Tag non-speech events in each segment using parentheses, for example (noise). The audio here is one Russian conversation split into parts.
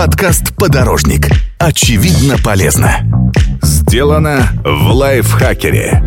Подкаст «Подорожник». Очевидно полезно. Сделано в лайфхакере.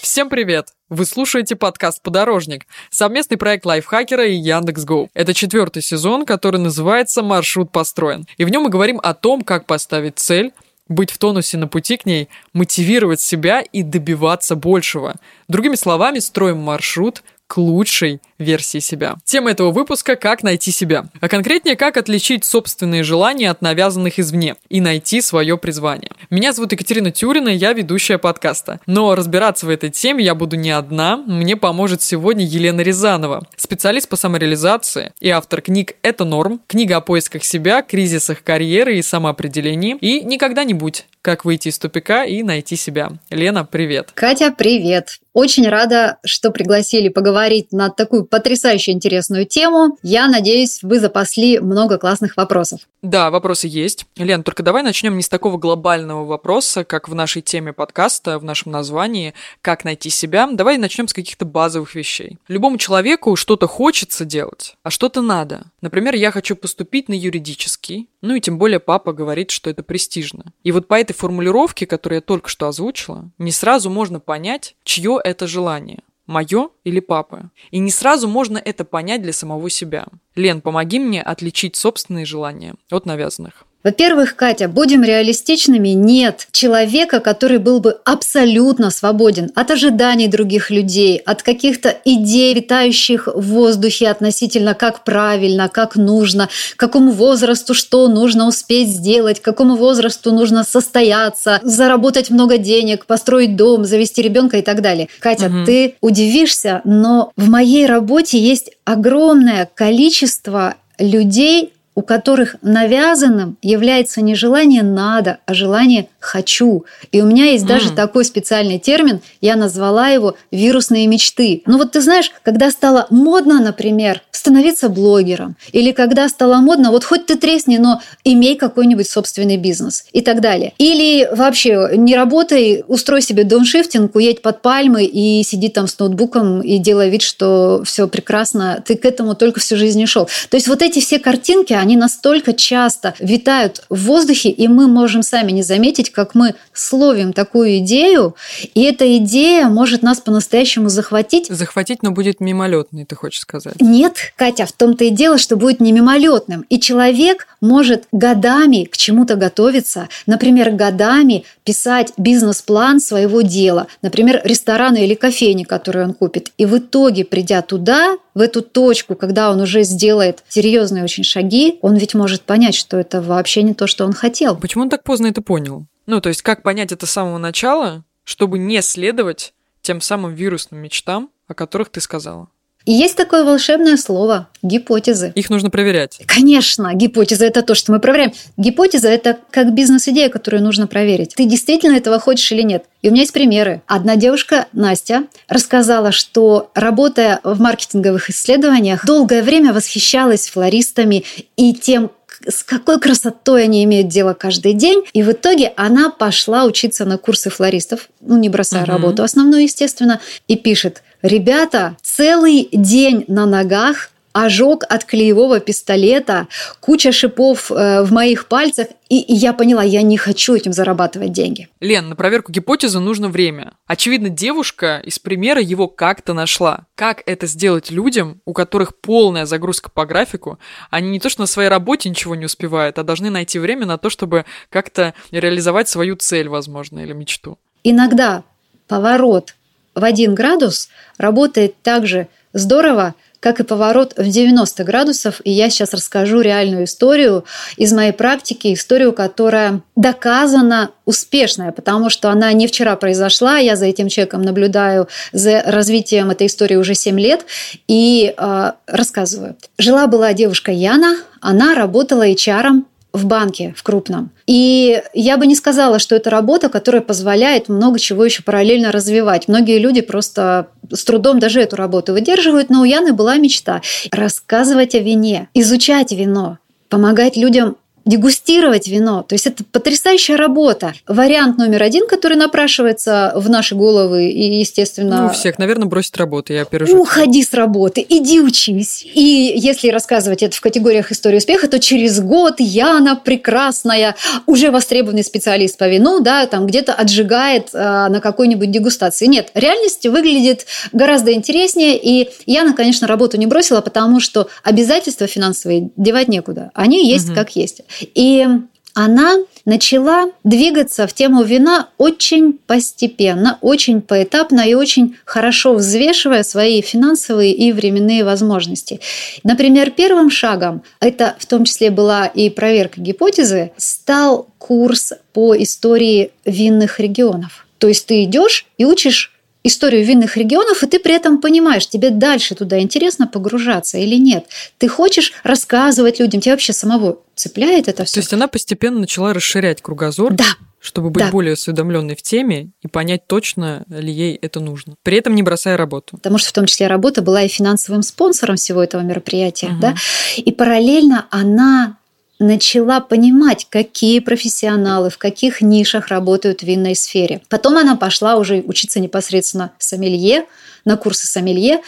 Всем привет! Вы слушаете подкаст «Подорожник» — совместный проект лайфхакера и Яндекс.Го. Это четвертый сезон, который называется «Маршрут построен». И в нем мы говорим о том, как поставить цель, быть в тонусе на пути к ней, мотивировать себя и добиваться большего. Другими словами, строим маршрут к лучшей версии себя. Тема этого выпуска – как найти себя. А конкретнее, как отличить собственные желания от навязанных извне и найти свое призвание. Меня зовут Екатерина Тюрина, я ведущая подкаста. Но разбираться в этой теме я буду не одна, мне поможет сегодня Елена Рязанова, специалист по самореализации и автор книг «Это норм», книга о поисках себя, кризисах карьеры и самоопределении и «Никогда не будь как выйти из тупика и найти себя. Лена, привет. Катя, привет. Очень рада, что пригласили поговорить на такую потрясающе интересную тему. Я надеюсь, вы запасли много классных вопросов. Да, вопросы есть. Лен, только давай начнем не с такого глобального вопроса, как в нашей теме подкаста, в нашем названии «Как найти себя». Давай начнем с каких-то базовых вещей. Любому человеку что-то хочется делать, а что-то надо. Например, я хочу поступить на юридический, ну и тем более папа говорит, что это престижно. И вот по этой формулировке, которую я только что озвучила, не сразу можно понять, чье это желание мое или папы. И не сразу можно это понять для самого себя. Лен, помоги мне отличить собственные желания от навязанных. Во-первых, Катя, будем реалистичными, нет человека, который был бы абсолютно свободен от ожиданий других людей, от каких-то идей, витающих в воздухе относительно как правильно, как нужно, какому возрасту что нужно успеть сделать, какому возрасту нужно состояться, заработать много денег, построить дом, завести ребенка и так далее. Катя, угу. ты удивишься, но в моей работе есть огромное количество людей, у которых навязанным является не желание надо, а желание хочу. И у меня есть mm. даже такой специальный термин, я назвала его вирусные мечты. Ну вот ты знаешь, когда стало модно, например, становиться блогером, или когда стало модно, вот хоть ты тресни, но имей какой-нибудь собственный бизнес и так далее. Или вообще не работай, устрой себе дауншифтинг, уедь под пальмы и сиди там с ноутбуком и делай вид, что все прекрасно, ты к этому только всю жизнь не шел. То есть вот эти все картинки, они настолько часто витают в воздухе, и мы можем сами не заметить, как мы словим такую идею, и эта идея может нас по-настоящему захватить. Захватить, но будет мимолетной, ты хочешь сказать? Нет, Катя, в том-то и дело, что будет не мимолетным. И человек может годами к чему-то готовиться, например, годами писать бизнес-план своего дела, например, ресторана или кофейни, который он купит. И в итоге, придя туда, в эту точку, когда он уже сделает серьезные очень шаги, он ведь может понять, что это вообще не то, что он хотел. Почему он так поздно это понял? Ну, то есть, как понять это с самого начала, чтобы не следовать тем самым вирусным мечтам, о которых ты сказала? И есть такое волшебное слово – гипотезы. Их нужно проверять. Конечно, гипотеза – это то, что мы проверяем. Гипотеза – это как бизнес-идея, которую нужно проверить. Ты действительно этого хочешь или нет? И у меня есть примеры. Одна девушка, Настя, рассказала, что работая в маркетинговых исследованиях, долгое время восхищалась флористами и тем, с какой красотой они имеют дело каждый день. И в итоге она пошла учиться на курсы флористов, ну, не бросая угу. работу основную, естественно, и пишет, ребята, целый день на ногах, ожог от клеевого пистолета, куча шипов э, в моих пальцах, и, и я поняла, я не хочу этим зарабатывать деньги. Лен, на проверку гипотезы нужно время. Очевидно, девушка из примера его как-то нашла. Как это сделать людям, у которых полная загрузка по графику, они не то что на своей работе ничего не успевают, а должны найти время на то, чтобы как-то реализовать свою цель, возможно, или мечту. Иногда поворот в один градус работает так же здорово, как и поворот в 90 градусов. И я сейчас расскажу реальную историю из моей практики, историю, которая доказана успешная, потому что она не вчера произошла. Я за этим человеком наблюдаю за развитием этой истории уже 7 лет и э, рассказываю. Жила-была девушка Яна, она работала HR в банке, в крупном. И я бы не сказала, что это работа, которая позволяет много чего еще параллельно развивать. Многие люди просто с трудом даже эту работу выдерживают, но у Яны была мечта рассказывать о вине, изучать вино, помогать людям дегустировать вино. То есть это потрясающая работа. Вариант номер один, который напрашивается в наши головы и, естественно... Ну, всех, наверное, бросить работу, я переживаю. Уходи с работы, иди учись. И если рассказывать это в категориях истории успеха, то через год Яна прекрасная, уже востребованный специалист по вину, да, там где-то отжигает э, на какой-нибудь дегустации. Нет, реальность выглядит гораздо интереснее, и Яна, конечно, работу не бросила, потому что обязательства финансовые девать некуда. Они есть угу. как есть. И она начала двигаться в тему вина очень постепенно, очень поэтапно и очень хорошо взвешивая свои финансовые и временные возможности. Например, первым шагом, это в том числе была и проверка гипотезы, стал курс по истории винных регионов. То есть ты идешь и учишь историю винных регионов, и ты при этом понимаешь, тебе дальше туда интересно погружаться или нет. Ты хочешь рассказывать людям, тебя вообще самого цепляет это все. То есть она постепенно начала расширять кругозор. Да, чтобы быть да. более осведомленной в теме и понять точно ли ей это нужно. При этом не бросая работу. Потому что в том числе работа была и финансовым спонсором всего этого мероприятия. Угу. Да? И параллельно она начала понимать, какие профессионалы в каких нишах работают в винной сфере. Потом она пошла уже учиться непосредственно сомелье, на курсы сомелье.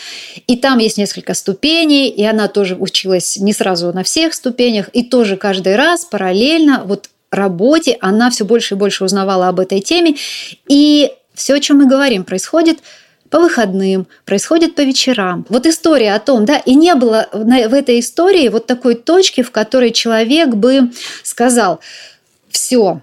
И там есть несколько ступеней, и она тоже училась не сразу на всех ступенях, и тоже каждый раз параллельно вот работе она все больше и больше узнавала об этой теме. И все, о чем мы говорим, происходит по выходным, происходит по вечерам. Вот история о том, да, и не было в этой истории вот такой точки, в которой человек бы сказал, все,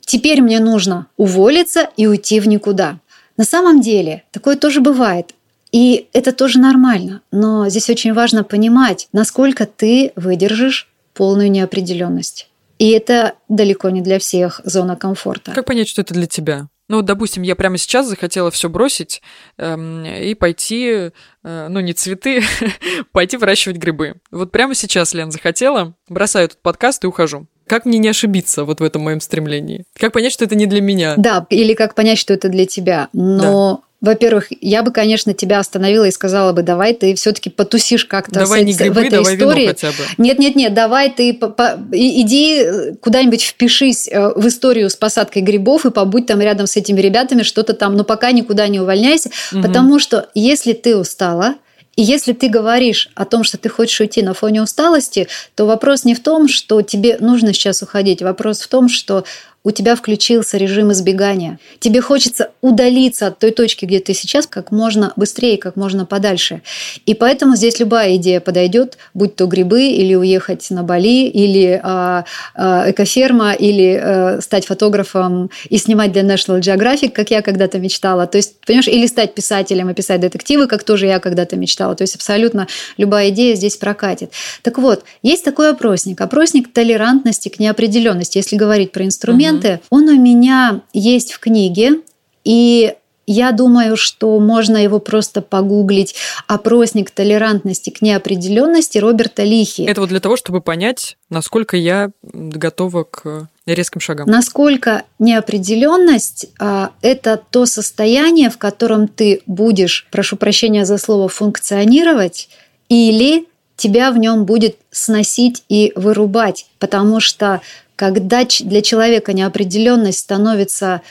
теперь мне нужно уволиться и уйти в никуда. На самом деле такое тоже бывает. И это тоже нормально. Но здесь очень важно понимать, насколько ты выдержишь полную неопределенность. И это далеко не для всех зона комфорта. Как понять, что это для тебя? Ну, допустим, я прямо сейчас захотела все бросить эм, и пойти, э, ну, не цветы, (laughs) пойти выращивать грибы. Вот прямо сейчас, Лен, захотела, бросаю этот подкаст и ухожу. Как мне не ошибиться вот в этом моем стремлении? Как понять, что это не для меня? Да, или как понять, что это для тебя. Но во-первых, я бы, конечно, тебя остановила и сказала бы, давай ты все-таки потусишь как-то давай с, не грибы, в этой давай истории. Вино хотя бы. Нет, нет, нет, давай ты по, по, иди куда-нибудь впишись э, в историю с посадкой грибов и побудь там рядом с этими ребятами, что-то там, но пока никуда не увольняйся, угу. потому что если ты устала, и если ты говоришь о том, что ты хочешь уйти на фоне усталости, то вопрос не в том, что тебе нужно сейчас уходить, вопрос в том, что у тебя включился режим избегания. Тебе хочется удалиться от той точки, где ты сейчас, как можно быстрее, как можно подальше. И поэтому здесь любая идея подойдет, будь то грибы, или уехать на Бали, или а, а, экоферма, или а, стать фотографом и снимать для National Geographic, как я когда-то мечтала. То есть, понимаешь, или стать писателем и писать детективы, как тоже я когда-то мечтала. То есть абсолютно любая идея здесь прокатит. Так вот, есть такой опросник. Опросник толерантности к неопределенности, если говорить про инструмент моменты. Он у меня есть в книге, и я думаю, что можно его просто погуглить. Опросник толерантности к неопределенности Роберта Лихи. Это вот для того, чтобы понять, насколько я готова к резким шагам. Насколько неопределенность а, это то состояние, в котором ты будешь, прошу прощения за слово, функционировать, или тебя в нем будет сносить и вырубать, потому что когда для человека неопределенность становится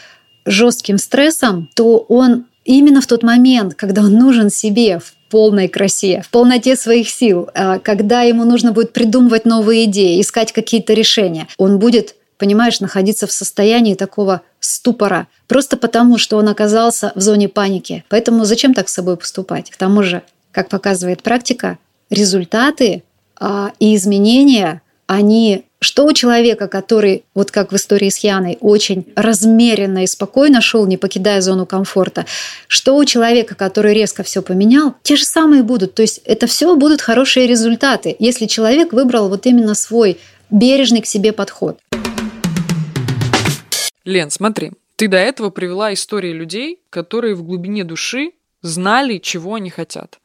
жестким стрессом, то он именно в тот момент, когда он нужен себе в полной красе, в полноте своих сил, а, когда ему нужно будет придумывать новые идеи, искать какие-то решения, он будет понимаешь, находиться в состоянии такого ступора, просто потому, что он оказался в зоне паники. Поэтому зачем так с собой поступать? К тому же, как показывает практика, результаты а, и изменения, они что у человека, который, вот как в истории с Яной, очень размеренно и спокойно шел, не покидая зону комфорта, что у человека, который резко все поменял, те же самые будут. То есть это все будут хорошие результаты, если человек выбрал вот именно свой бережный к себе подход. Лен, смотри, ты до этого привела истории людей, которые в глубине души знали, чего они хотят.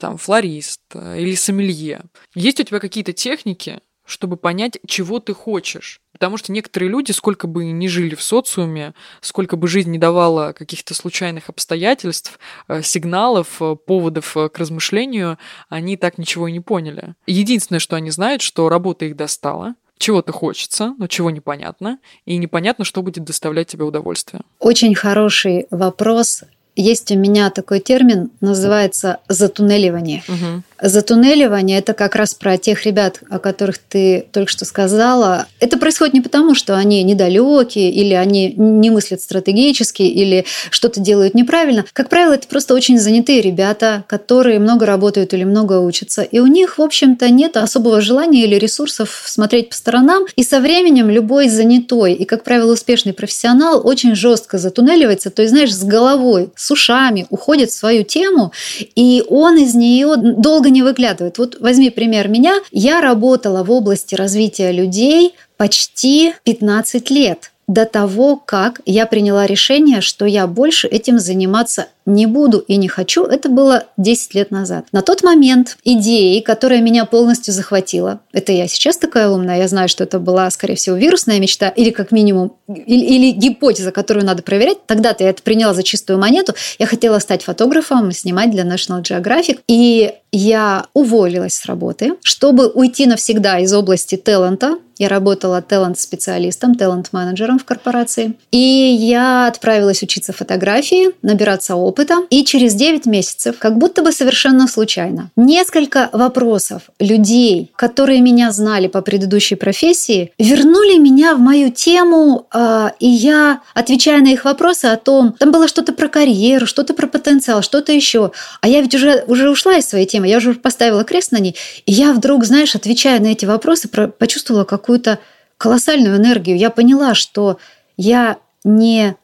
Там флорист э, или сомелье. Есть у тебя какие-то техники, чтобы понять, чего ты хочешь. Потому что некоторые люди, сколько бы ни жили в социуме, сколько бы жизнь не давала каких-то случайных обстоятельств, э, сигналов, э, поводов к размышлению, они так ничего и не поняли. Единственное, что они знают, что работа их достала, чего-то хочется, но чего непонятно, и непонятно, что будет доставлять тебе удовольствие. Очень хороший вопрос. Есть у меня такой термин, называется затуннеливание. Угу. Затуннеливание – это как раз про тех ребят, о которых ты только что сказала. Это происходит не потому, что они недалекие, или они не мыслят стратегически, или что-то делают неправильно. Как правило, это просто очень занятые ребята, которые много работают или много учатся. И у них, в общем-то, нет особого желания или ресурсов смотреть по сторонам. И со временем любой занятой и, как правило, успешный профессионал очень жестко затуннеливается, то есть, знаешь, с головой, с ушами уходит в свою тему, и он из нее долго не выглядывает. Вот возьми пример меня. Я работала в области развития людей почти 15 лет до того, как я приняла решение, что я больше этим заниматься не буду и не хочу, это было 10 лет назад. На тот момент идеей, которая меня полностью захватила, это я сейчас такая умная, я знаю, что это была, скорее всего, вирусная мечта или как минимум, или, или гипотеза, которую надо проверять. Тогда-то я это приняла за чистую монету. Я хотела стать фотографом, снимать для National Geographic. И я уволилась с работы, чтобы уйти навсегда из области таланта. Я работала талант-специалистом, талант-менеджером в корпорации. И я отправилась учиться фотографии, набираться опыта опыта, и через 9 месяцев, как будто бы совершенно случайно, несколько вопросов людей, которые меня знали по предыдущей профессии, вернули меня в мою тему, а, и я, отвечая на их вопросы о том, там было что-то про карьеру, что-то про потенциал, что-то еще, а я ведь уже, уже ушла из своей темы, я уже поставила крест на ней, и я вдруг, знаешь, отвечая на эти вопросы, почувствовала какую-то колоссальную энергию. Я поняла, что я не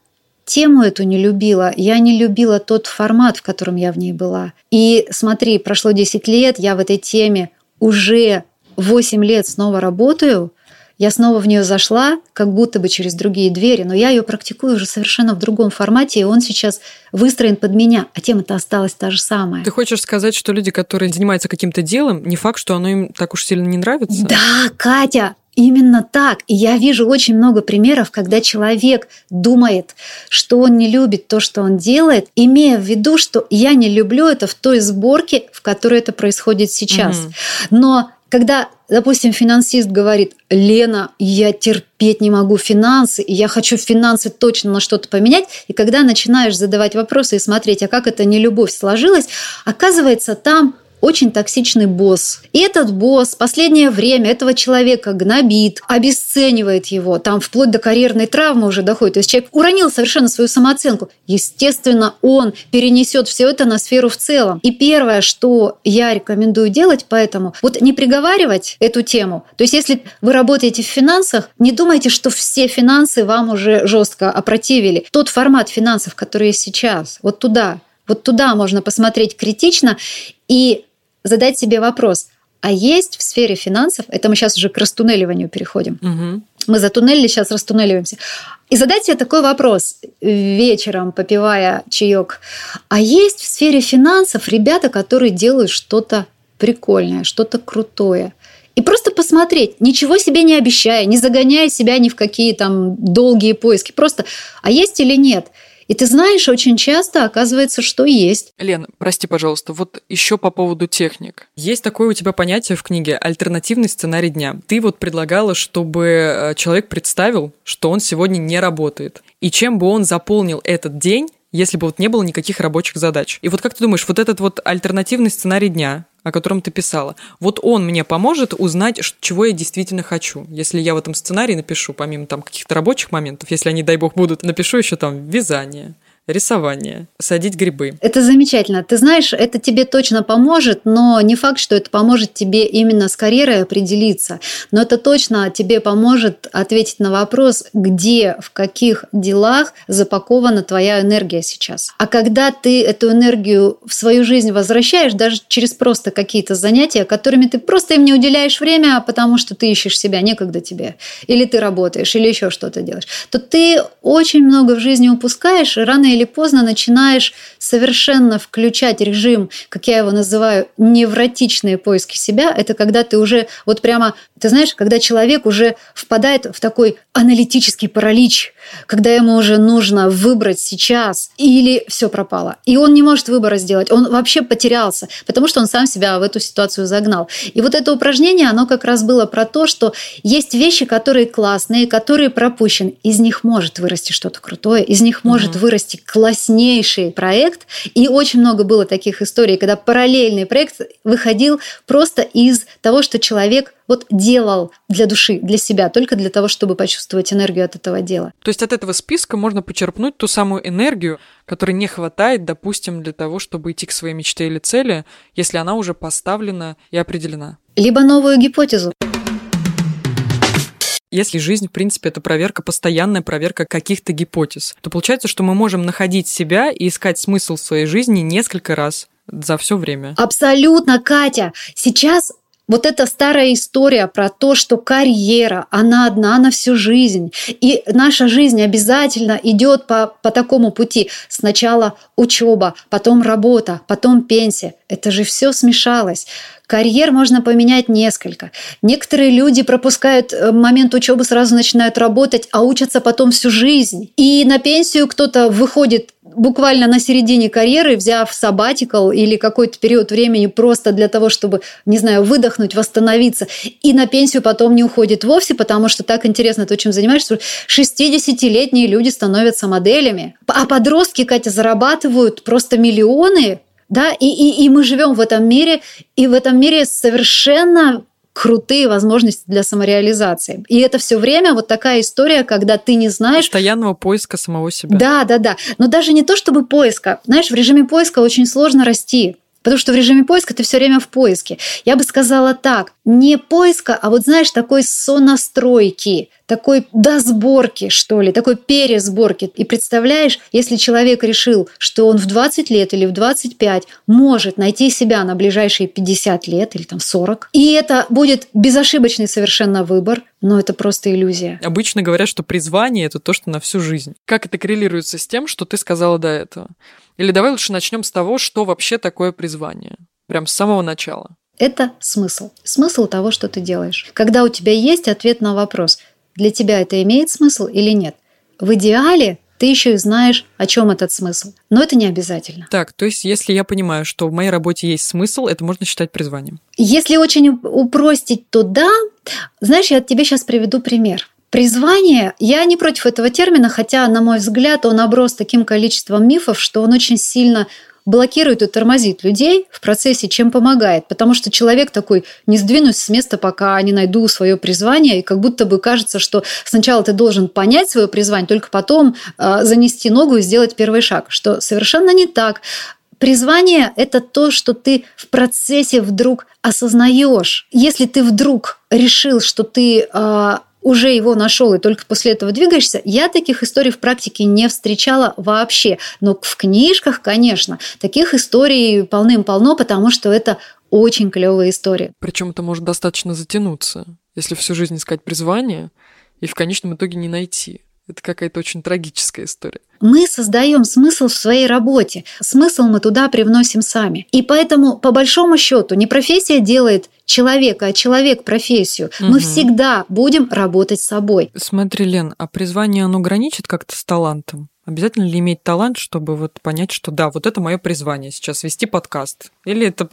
тему эту не любила, я не любила тот формат, в котором я в ней была. И смотри, прошло 10 лет, я в этой теме уже 8 лет снова работаю, я снова в нее зашла, как будто бы через другие двери, но я ее практикую уже совершенно в другом формате, и он сейчас выстроен под меня, а тема-то осталась та же самая. Ты хочешь сказать, что люди, которые занимаются каким-то делом, не факт, что оно им так уж сильно не нравится? Да, Катя, Именно так. И я вижу очень много примеров, когда человек думает, что он не любит то, что он делает, имея в виду, что я не люблю это в той сборке, в которой это происходит сейчас. Угу. Но когда, допустим, финансист говорит, Лена, я терпеть не могу финансы, и я хочу финансы точно на что-то поменять, и когда начинаешь задавать вопросы и смотреть, а как это не любовь сложилась, оказывается, там очень токсичный босс. И этот босс в последнее время этого человека гнобит, обесценивает его, там вплоть до карьерной травмы уже доходит. То есть человек уронил совершенно свою самооценку. Естественно, он перенесет все это на сферу в целом. И первое, что я рекомендую делать, поэтому вот не приговаривать эту тему. То есть если вы работаете в финансах, не думайте, что все финансы вам уже жестко опротивили. Тот формат финансов, который есть сейчас, вот туда, вот туда можно посмотреть критично и задать себе вопрос, а есть в сфере финансов, это мы сейчас уже к растуннеливанию переходим, угу. мы затуннелили, сейчас растуннеливаемся, и задать себе такой вопрос вечером, попивая чаек, а есть в сфере финансов ребята, которые делают что-то прикольное, что-то крутое, и просто посмотреть, ничего себе не обещая, не загоняя себя ни в какие там долгие поиски. Просто, а есть или нет? И ты знаешь, очень часто оказывается, что есть. Лена, прости, пожалуйста, вот еще по поводу техник. Есть такое у тебя понятие в книге «Альтернативный сценарий дня». Ты вот предлагала, чтобы э, человек представил, что он сегодня не работает. И чем бы он заполнил этот день, если бы вот не было никаких рабочих задач. И вот как ты думаешь, вот этот вот альтернативный сценарий дня, о котором ты писала. Вот он мне поможет узнать, чего я действительно хочу. Если я в этом сценарии напишу, помимо там каких-то рабочих моментов, если они, дай бог, будут, напишу еще там вязание, рисование, садить грибы. Это замечательно. Ты знаешь, это тебе точно поможет, но не факт, что это поможет тебе именно с карьерой определиться. Но это точно тебе поможет ответить на вопрос, где, в каких делах запакована твоя энергия сейчас. А когда ты эту энергию в свою жизнь возвращаешь, даже через просто какие-то занятия, которыми ты просто им не уделяешь время, потому что ты ищешь себя, некогда тебе, или ты работаешь, или еще что-то делаешь, то ты очень много в жизни упускаешь, и рано или или поздно начинаешь совершенно включать режим, как я его называю, невротичные поиски себя. Это когда ты уже вот прямо, ты знаешь, когда человек уже впадает в такой аналитический паралич, когда ему уже нужно выбрать сейчас или все пропало. И он не может выбора сделать. Он вообще потерялся, потому что он сам себя в эту ситуацию загнал. И вот это упражнение, оно как раз было про то, что есть вещи, которые классные, которые пропущены. Из них может вырасти что-то крутое, из них может угу. вырасти класснейший проект. И очень много было таких историй, когда параллельный проект выходил просто из того, что человек вот делал для души, для себя, только для того, чтобы почувствовать энергию от этого дела. То есть от этого списка можно почерпнуть ту самую энергию, которой не хватает, допустим, для того, чтобы идти к своей мечте или цели, если она уже поставлена и определена. Либо новую гипотезу. Если жизнь, в принципе, это проверка, постоянная проверка каких-то гипотез, то получается, что мы можем находить себя и искать смысл в своей жизни несколько раз за все время. Абсолютно, Катя. Сейчас вот эта старая история про то, что карьера, она одна на всю жизнь. И наша жизнь обязательно идет по, по такому пути. Сначала учеба, потом работа, потом пенсия. Это же все смешалось. Карьер можно поменять несколько. Некоторые люди пропускают э, момент учебы, сразу начинают работать, а учатся потом всю жизнь. И на пенсию кто-то выходит буквально на середине карьеры, взяв сабатикл или какой-то период времени просто для того, чтобы, не знаю, выдохнуть, восстановиться, и на пенсию потом не уходит вовсе, потому что так интересно то, чем занимаешься. 60-летние люди становятся моделями, а подростки, Катя, зарабатывают просто миллионы да, и, и, и мы живем в этом мире, и в этом мире совершенно крутые возможности для самореализации. И это все время вот такая история, когда ты не знаешь... Постоянного поиска самого себя. Да, да, да. Но даже не то, чтобы поиска. Знаешь, в режиме поиска очень сложно расти. Потому что в режиме поиска ты все время в поиске. Я бы сказала так, не поиска, а вот знаешь, такой сонастройки, такой досборки, что ли, такой пересборки. И представляешь, если человек решил, что он в 20 лет или в 25 может найти себя на ближайшие 50 лет или там 40, и это будет безошибочный совершенно выбор, но это просто иллюзия. Обычно говорят, что призвание – это то, что на всю жизнь. Как это коррелируется с тем, что ты сказала до этого? Или давай лучше начнем с того, что вообще такое призвание. Прям с самого начала. Это смысл. Смысл того, что ты делаешь. Когда у тебя есть ответ на вопрос, для тебя это имеет смысл или нет. В идеале ты еще и знаешь, о чем этот смысл. Но это не обязательно. Так, то есть, если я понимаю, что в моей работе есть смысл, это можно считать призванием. Если очень упростить, то да. Знаешь, я тебе сейчас приведу пример. Призвание, я не против этого термина, хотя, на мой взгляд, он оброс таким количеством мифов, что он очень сильно блокирует и тормозит людей в процессе, чем помогает. Потому что человек такой, не сдвинусь с места, пока не найду свое призвание, и как будто бы кажется, что сначала ты должен понять свое призвание, только потом э, занести ногу и сделать первый шаг, что совершенно не так. Призвание – это то, что ты в процессе вдруг осознаешь. Если ты вдруг решил, что ты э, уже его нашел и только после этого двигаешься, я таких историй в практике не встречала вообще. Но в книжках, конечно, таких историй полным-полно, потому что это очень клевая история. Причем это может достаточно затянуться, если всю жизнь искать призвание и в конечном итоге не найти. Это какая-то очень трагическая история. Мы создаем смысл в своей работе. Смысл мы туда привносим сами. И поэтому, по большому счету, не профессия делает человека, а человек профессию. Угу. Мы всегда будем работать с собой. Смотри, Лен, а призвание, оно граничит как-то с талантом? Обязательно ли иметь талант, чтобы вот понять, что да, вот это мое призвание сейчас вести подкаст? Или это,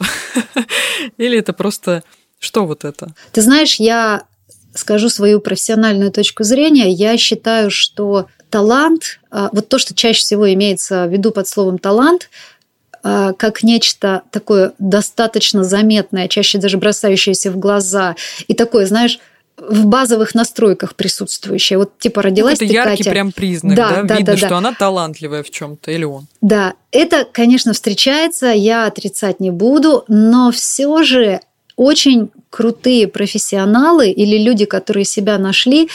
(laughs) или это просто что вот это? Ты знаешь, я скажу свою профессиональную точку зрения. Я считаю, что талант, а, вот то, что чаще всего имеется в виду под словом талант, а, как нечто такое достаточно заметное, чаще даже бросающееся в глаза, и такое, знаешь, в базовых настройках присутствующее. Вот типа родилась это ты, яркий Катя. прям признак, да? да? да Видно, да, что да. она талантливая в чем-то или он. Да, это, конечно, встречается, я отрицать не буду, но все же очень крутые профессионалы или люди, которые себя нашли,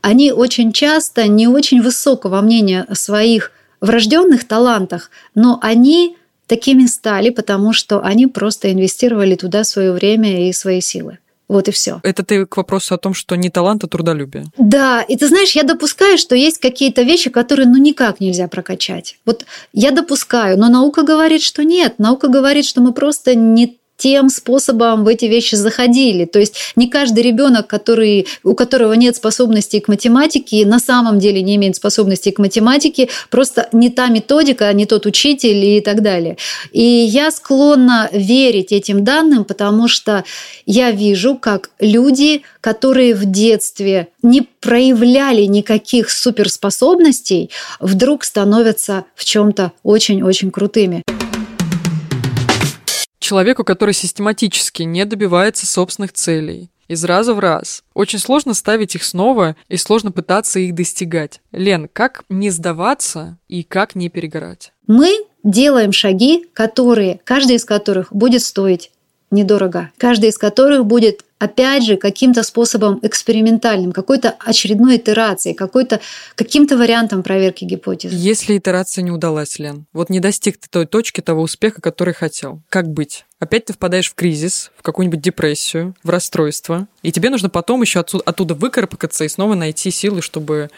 они очень часто не очень высокого мнения о своих врожденных талантах, но они такими стали, потому что они просто инвестировали туда свое время и свои силы. Вот и все. Это ты к вопросу о том, что не талант, а трудолюбие. Да, и ты знаешь, я допускаю, что есть какие-то вещи, которые ну никак нельзя прокачать. Вот я допускаю, но наука говорит, что нет. Наука говорит, что мы просто не тем способом в эти вещи заходили. То есть не каждый ребенок, который, у которого нет способностей к математике, на самом деле не имеет способностей к математике, просто не та методика, не тот учитель и так далее. И я склонна верить этим данным, потому что я вижу, как люди, которые в детстве не проявляли никаких суперспособностей, вдруг становятся в чем-то очень-очень крутыми человеку, который систематически не добивается собственных целей, из раза в раз. Очень сложно ставить их снова и сложно пытаться их достигать. Лен, как не сдаваться и как не перегорать? Мы делаем шаги, которые, каждый из которых будет стоить недорого. Каждый из которых будет опять же, каким-то способом экспериментальным, какой-то очередной итерацией, какой-то, каким-то вариантом проверки гипотезы. Если итерация не удалась, Лен, вот не достиг ты той точки того успеха, который хотел, как быть? Опять ты впадаешь в кризис, в какую-нибудь депрессию, в расстройство, и тебе нужно потом еще оттуда, оттуда выкарабкаться и снова найти силы, чтобы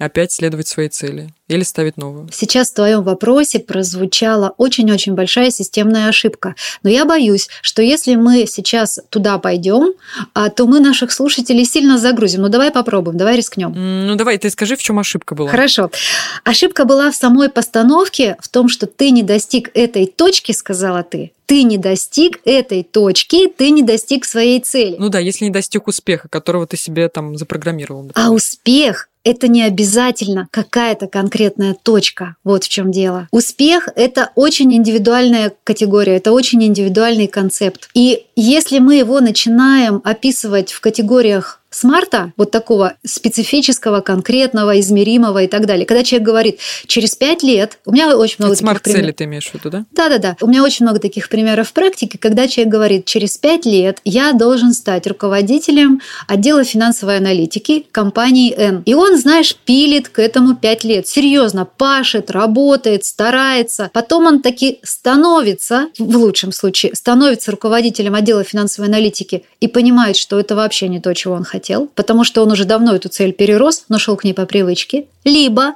опять следовать своей цели или ставить новую. Сейчас в твоем вопросе прозвучала очень-очень большая системная ошибка. Но я боюсь, что если мы сейчас туда пойдем, а, то мы наших слушателей сильно загрузим. Ну давай попробуем, давай рискнем. Ну давай, ты скажи, в чем ошибка была. Хорошо. Ошибка была в самой постановке, в том, что ты не достиг этой точки, сказала ты, ты не достиг этой точки, ты не достиг своей цели. Ну да, если не достиг успеха, которого ты себе там запрограммировал. Например. А успех это не обязательно какая-то конкретная точка. Вот в чем дело. Успех — это очень индивидуальная категория, это очень индивидуальный концепт. И если мы его начинаем описывать в категориях смарта, вот такого специфического, конкретного, измеримого и так далее. Когда человек говорит, через пять лет, у меня очень много Это таких примеров. ты имеешь в виду, да? Да-да-да. У меня очень много таких примеров в практике, когда человек говорит, через пять лет я должен стать руководителем отдела финансовой аналитики компании N. И он, знаешь, пилит к этому пять лет. Серьезно, пашет, работает, старается. Потом он таки становится, в лучшем случае, становится руководителем отдела финансовой аналитики и понимает, что это вообще не то, чего он хотел хотел, потому что он уже давно эту цель перерос, но шел к ней по привычке. Либо,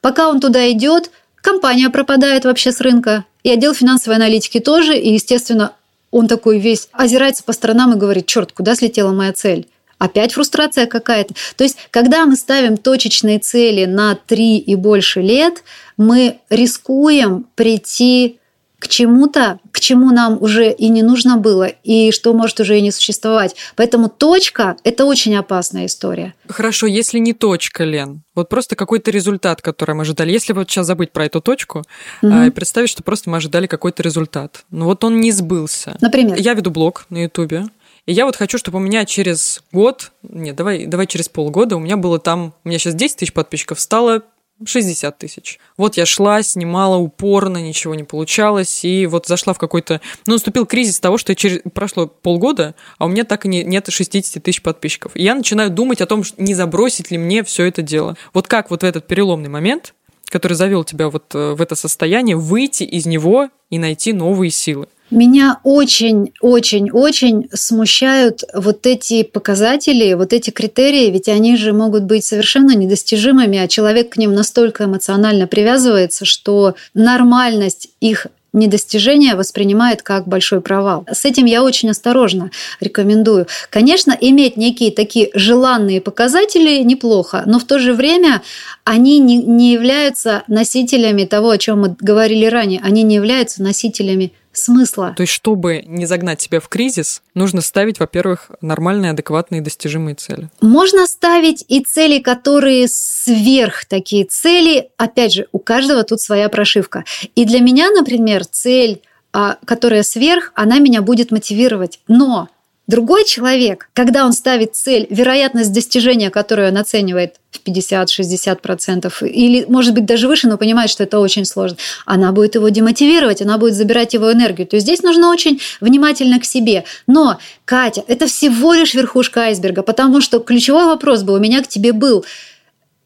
пока он туда идет, компания пропадает вообще с рынка, и отдел финансовой аналитики тоже, и, естественно, он такой весь озирается по сторонам и говорит, черт, куда слетела моя цель? Опять фрустрация какая-то. То есть, когда мы ставим точечные цели на три и больше лет, мы рискуем прийти к чему-то, к чему нам уже и не нужно было, и что может уже и не существовать. Поэтому точка – это очень опасная история. Хорошо, если не точка, Лен, вот просто какой-то результат, который мы ожидали. Если вот сейчас забыть про эту точку угу. и представить, что просто мы ожидали какой-то результат, но вот он не сбылся. Например? Я веду блог на Ютубе, и я вот хочу, чтобы у меня через год, нет, давай, давай через полгода, у меня было там, у меня сейчас 10 тысяч подписчиков, стало 60 тысяч. Вот я шла, снимала упорно, ничего не получалось, и вот зашла в какой-то... Ну, наступил кризис того, что через... прошло полгода, а у меня так и не... нет 60 тысяч подписчиков. И я начинаю думать о том, не забросить ли мне все это дело. Вот как вот в этот переломный момент, который завел тебя вот э, в это состояние, выйти из него и найти новые силы? Меня очень-очень-очень смущают вот эти показатели, вот эти критерии, ведь они же могут быть совершенно недостижимыми, а человек к ним настолько эмоционально привязывается, что нормальность их недостижения воспринимает как большой провал. С этим я очень осторожно рекомендую. Конечно, иметь некие такие желанные показатели неплохо, но в то же время они не, не являются носителями того, о чем мы говорили ранее, они не являются носителями смысла. То есть, чтобы не загнать себя в кризис, нужно ставить, во-первых, нормальные, адекватные, достижимые цели. Можно ставить и цели, которые сверх такие цели. Опять же, у каждого тут своя прошивка. И для меня, например, цель а, которая сверх, она меня будет мотивировать. Но Другой человек, когда он ставит цель, вероятность достижения, которую он оценивает в 50-60%, или, может быть, даже выше, но понимает, что это очень сложно, она будет его демотивировать, она будет забирать его энергию. То есть здесь нужно очень внимательно к себе. Но, Катя, это всего лишь верхушка айсберга, потому что ключевой вопрос был у меня к тебе был –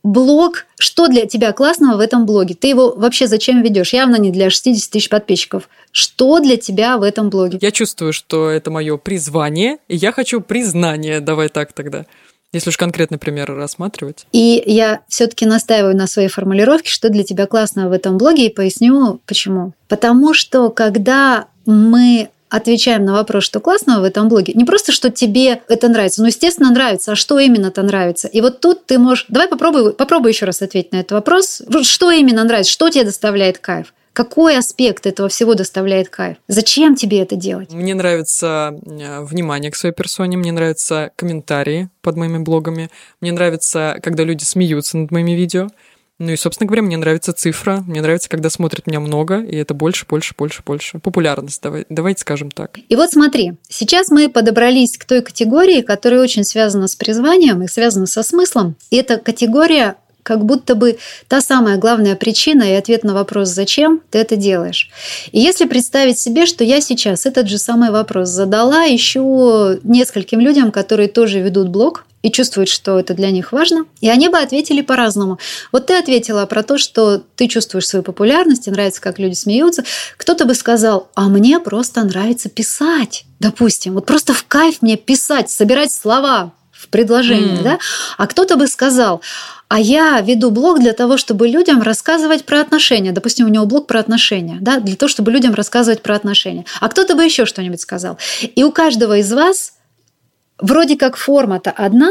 блог, что для тебя классного в этом блоге? Ты его вообще зачем ведешь? Явно не для 60 тысяч подписчиков. Что для тебя в этом блоге? Я чувствую, что это мое призвание, и я хочу признание. Давай так тогда. Если уж конкретный пример рассматривать. И я все-таки настаиваю на своей формулировке, что для тебя классного в этом блоге, и поясню почему. Потому что когда мы отвечаем на вопрос, что классного в этом блоге. Не просто, что тебе это нравится, но, естественно, нравится, а что именно-то нравится. И вот тут ты можешь... Давай попробуй, попробуй еще раз ответить на этот вопрос. Что именно нравится, что тебе доставляет кайф? Какой аспект этого всего доставляет кайф? Зачем тебе это делать? Мне нравится э, внимание к своей персоне, мне нравятся комментарии под моими блогами, мне нравится, когда люди смеются над моими видео. Ну и, собственно говоря, мне нравится цифра, мне нравится, когда смотрят меня много, и это больше, больше, больше, больше. Популярность, давай, давайте скажем так. И вот смотри, сейчас мы подобрались к той категории, которая очень связана с призванием и связана со смыслом. И эта категория как будто бы та самая главная причина и ответ на вопрос «Зачем?» ты это делаешь. И если представить себе, что я сейчас этот же самый вопрос задала еще нескольким людям, которые тоже ведут блог, и чувствуют, что это для них важно, и они бы ответили по-разному. Вот ты ответила про то, что ты чувствуешь свою популярность, и нравится, как люди смеются. Кто-то бы сказал, а мне просто нравится писать, допустим. Вот просто в кайф мне писать, собирать слова в предложении, mm. да? А кто-то бы сказал, а я веду блог для того, чтобы людям рассказывать про отношения. Допустим, у него блог про отношения, да, для того, чтобы людям рассказывать про отношения. А кто-то бы еще что-нибудь сказал. И у каждого из вас вроде как форма-то одна,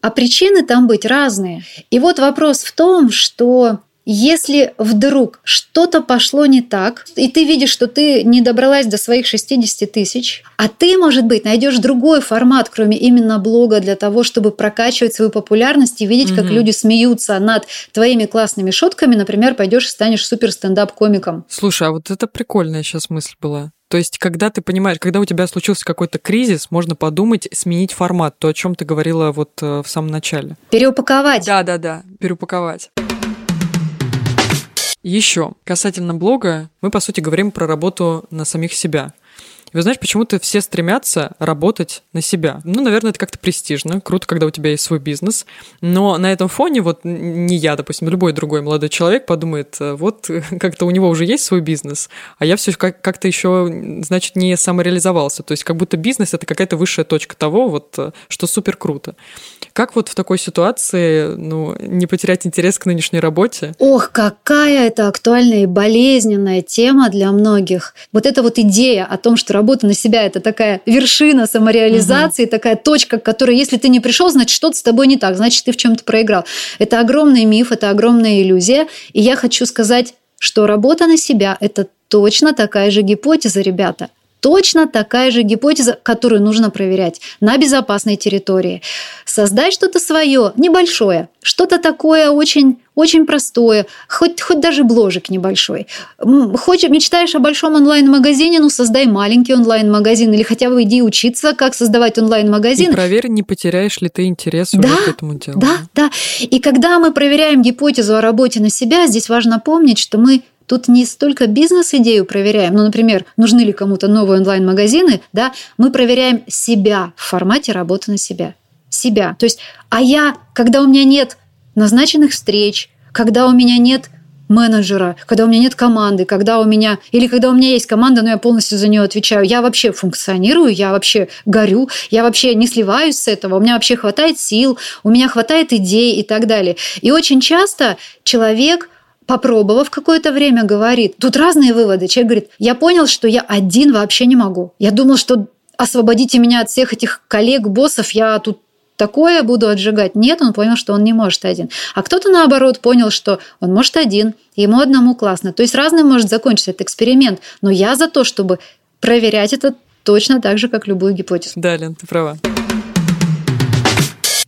а причины там быть разные. И вот вопрос в том, что если вдруг что-то пошло не так, и ты видишь, что ты не добралась до своих 60 тысяч, а ты, может быть, найдешь другой формат, кроме именно блога, для того, чтобы прокачивать свою популярность и видеть, угу. как люди смеются над твоими классными шутками, например, пойдешь и станешь супер стендап-комиком. Слушай, а вот это прикольная сейчас мысль была. То есть, когда ты понимаешь, когда у тебя случился какой-то кризис, можно подумать, сменить формат, то, о чем ты говорила вот э, в самом начале. Переупаковать. Да, да, да, переупаковать. Еще, касательно блога, мы, по сути, говорим про работу на самих себя. И вы знаете, почему-то все стремятся работать на себя. Ну, наверное, это как-то престижно, круто, когда у тебя есть свой бизнес. Но на этом фоне вот не я, допустим, любой другой молодой человек подумает, э, вот (laughs) как-то у него уже есть свой бизнес, а я все как-то еще, значит, не самореализовался. То есть как будто бизнес — это какая-то высшая точка того, вот, э, что супер круто. Как вот в такой ситуации ну, не потерять интерес к нынешней работе? Ох, какая это актуальная и болезненная тема для многих. Вот эта вот идея о том, что работа на себя это такая вершина самореализации, угу. такая точка, к которой, если ты не пришел, значит, что-то с тобой не так, значит, ты в чем-то проиграл. Это огромный миф, это огромная иллюзия. И я хочу сказать, что работа на себя это точно такая же гипотеза, ребята точно такая же гипотеза, которую нужно проверять на безопасной территории. Создать что-то свое, небольшое, что-то такое очень, очень простое, хоть, хоть даже бложик небольшой. Хочешь, мечтаешь о большом онлайн-магазине, ну создай маленький онлайн-магазин или хотя бы иди учиться, как создавать онлайн-магазин. И проверь, не потеряешь ли ты интерес да, к этому делу. Да, да. И когда мы проверяем гипотезу о работе на себя, здесь важно помнить, что мы Тут не столько бизнес-идею проверяем, ну, например, нужны ли кому-то новые онлайн-магазины, да, мы проверяем себя в формате работы на себя. Себя. То есть, а я, когда у меня нет назначенных встреч, когда у меня нет менеджера, когда у меня нет команды, когда у меня или когда у меня есть команда, но я полностью за нее отвечаю, я вообще функционирую, я вообще горю, я вообще не сливаюсь с этого, у меня вообще хватает сил, у меня хватает идей и так далее. И очень часто человек попробовав какое-то время, говорит, тут разные выводы. Человек говорит, я понял, что я один вообще не могу. Я думал, что освободите меня от всех этих коллег, боссов, я тут такое буду отжигать. Нет, он понял, что он не может один. А кто-то, наоборот, понял, что он может один, ему одному классно. То есть разным может закончиться этот эксперимент. Но я за то, чтобы проверять это точно так же, как любую гипотезу. Да, Лен, ты права.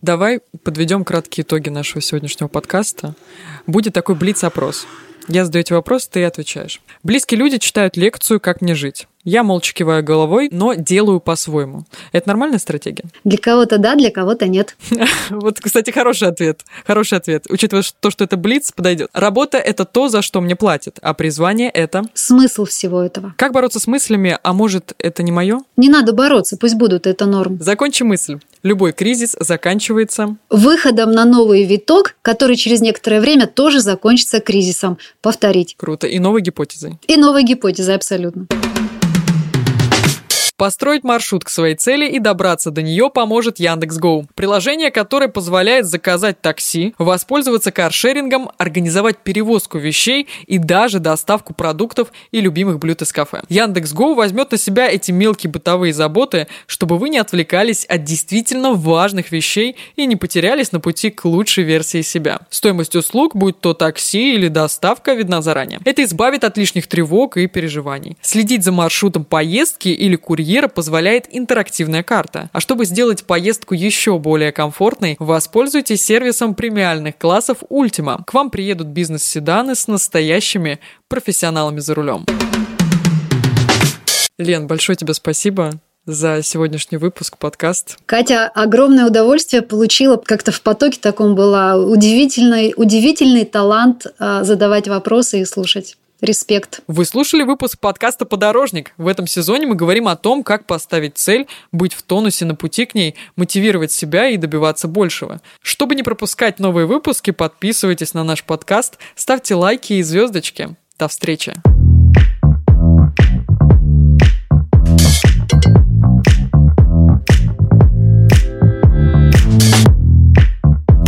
Давай подведем краткие итоги нашего сегодняшнего подкаста. Будет такой блиц-опрос. Я задаю эти вопросы, ты отвечаешь. Близкие люди читают лекцию «Как мне жить». Я молча киваю головой, но делаю по-своему. Это нормальная стратегия? Для кого-то да, для кого-то нет. (laughs) Вот, кстати, хороший ответ. Хороший ответ. Учитывая то, что это блиц, подойдет. Работа — это то, за что мне платят, а призвание — это... Смысл всего этого. Как бороться с мыслями, а может, это не мое? Не надо бороться, пусть будут, это норм. Закончи мысль. Любой кризис заканчивается... Выходом на новый виток, который через некоторое время тоже закончится кризисом. Повторить. Круто. И новой гипотезой. И новой гипотезой, абсолютно. Построить маршрут к своей цели и добраться до нее поможет Яндекс.Гоу. Приложение, которое позволяет заказать такси, воспользоваться каршерингом, организовать перевозку вещей и даже доставку продуктов и любимых блюд из кафе. Яндекс.Гоу возьмет на себя эти мелкие бытовые заботы, чтобы вы не отвлекались от действительно важных вещей и не потерялись на пути к лучшей версии себя. Стоимость услуг, будь то такси или доставка, видна заранее. Это избавит от лишних тревог и переживаний. Следить за маршрутом поездки или курьера курьера позволяет интерактивная карта. А чтобы сделать поездку еще более комфортной, воспользуйтесь сервисом премиальных классов Ultima. К вам приедут бизнес-седаны с настоящими профессионалами за рулем. Лен, большое тебе спасибо за сегодняшний выпуск, подкаст. Катя, огромное удовольствие получила. Как-то в потоке таком была удивительный, удивительный талант а, задавать вопросы и слушать. Респект. Вы слушали выпуск подкаста «Подорожник». В этом сезоне мы говорим о том, как поставить цель, быть в тонусе на пути к ней, мотивировать себя и добиваться большего. Чтобы не пропускать новые выпуски, подписывайтесь на наш подкаст, ставьте лайки и звездочки. До встречи.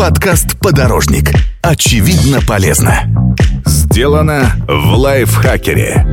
Подкаст «Подорожник». Очевидно полезно. Сделано в лайфхакере.